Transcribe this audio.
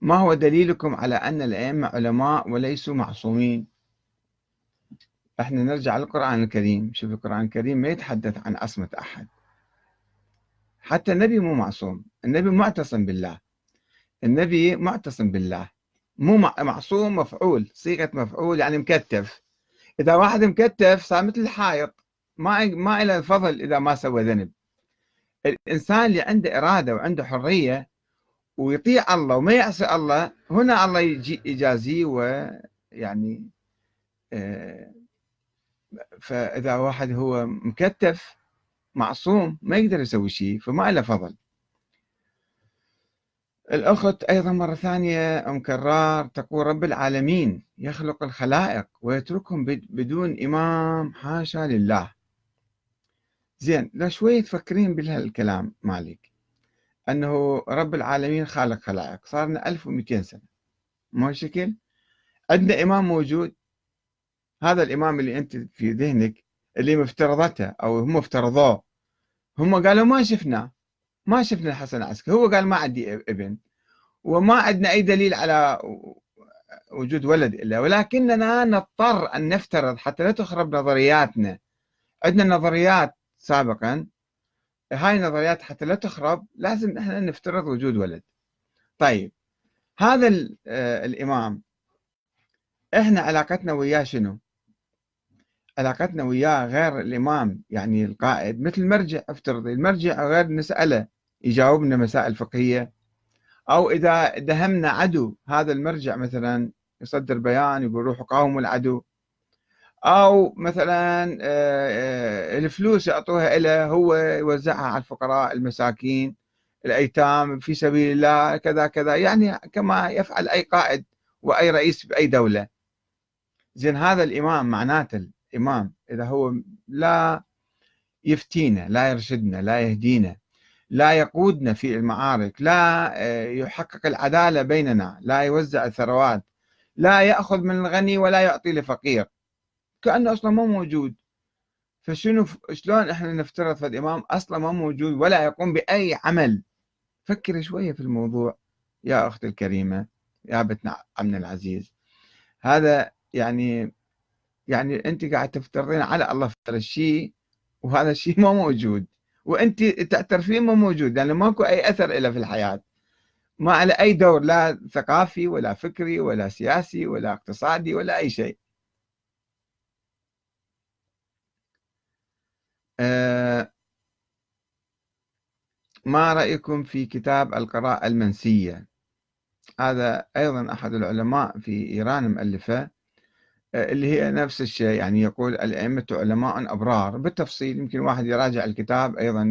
ما هو دليلكم على أن الأئمة علماء وليسوا معصومين؟ إحنا نرجع للقرآن الكريم. شوف القرآن الكريم ما يتحدث عن عصمة أحد. حتى النبي مو معصوم. النبي معتصم بالله. النبي معتصم بالله. مو معصوم مفعول. صيغة مفعول يعني مكتف. إذا واحد مكتف صار مثل الحائط. ما ما له فضل إذا ما سوى ذنب. الإنسان اللي عنده إرادة وعنده حرية ويطيع الله وما يعصي الله هنا الله يجي يجازيه ويعني آه، فإذا واحد هو مكتف معصوم ما يقدر يسوي شيء فما له فضل. الأخت أيضا مرة ثانية أم كرار تقول رب العالمين يخلق الخلائق ويتركهم بدون إمام حاشا لله. زين لا شوي تفكرين بهالكلام مالك. أنه رب العالمين خالق خلائق. صار لنا 1200 سنة. ما شكل عندنا إمام موجود. هذا الإمام اللي أنت في ذهنك اللي مفترضته أو هم افترضوه. هم قالوا ما شفنا ما شفنا الحسن العسكري هو قال ما عندي ابن وما عندنا أي دليل على وجود ولد إلا. ولكننا نضطر أن نفترض حتى لا تخرب نظرياتنا. عندنا نظريات سابقا هاي النظريات حتى لا تخرب لازم إحنا نفترض وجود ولد. طيب هذا آه، الإمام إحنا علاقتنا وياه شنو؟ علاقتنا وياه غير الإمام يعني القائد مثل المرجع افترض المرجع غير نسأله يجاوبنا مسائل فقهية. أو إذا دهمنا عدو هذا المرجع مثلا يصدر بيان يقول روحوا قاوموا العدو. أو مثلا آه، آه، الفلوس يعطوها له هو يوزعها على الفقراء المساكين الأيتام في سبيل الله كذا كذا. يعني كما يفعل أي قائد وأي رئيس بأي دولة. زين هذا الإمام معناته الإمام إذا هو لا يفتينا لا يرشدنا لا يهدينا لا يقودنا في المعارك لا آه، يحقق العدالة بيننا لا يوزع الثروات لا يأخذ من الغني ولا يعطي لفقير. كأنه أصلا ما موجود. فشنو شلون إحنا نفترض في الإمام أصلا ما موجود ولا يقوم بأي عمل؟ فكر شوية في الموضوع يا أختي الكريمة يا بنت عمنا العزيز. هذا يعني يعني أنت قاعد تفترضين على الله شيء وهذا الشيء ما موجود. وأنت تعترفين ما موجود لأنه ماكو أي أثر له في الحياة. ما على أي دور لا ثقافي ولا فكري ولا سياسي ولا اقتصادي ولا أي شيء. ما رأيكم في كتاب القراءة المنسية؟ هذا أيضا أحد العلماء في إيران مؤلفه آه، اللي هي نفس الشيء يعني يقول الأئمة علماء أبرار. بالتفصيل يمكن واحد يراجع الكتاب أيضا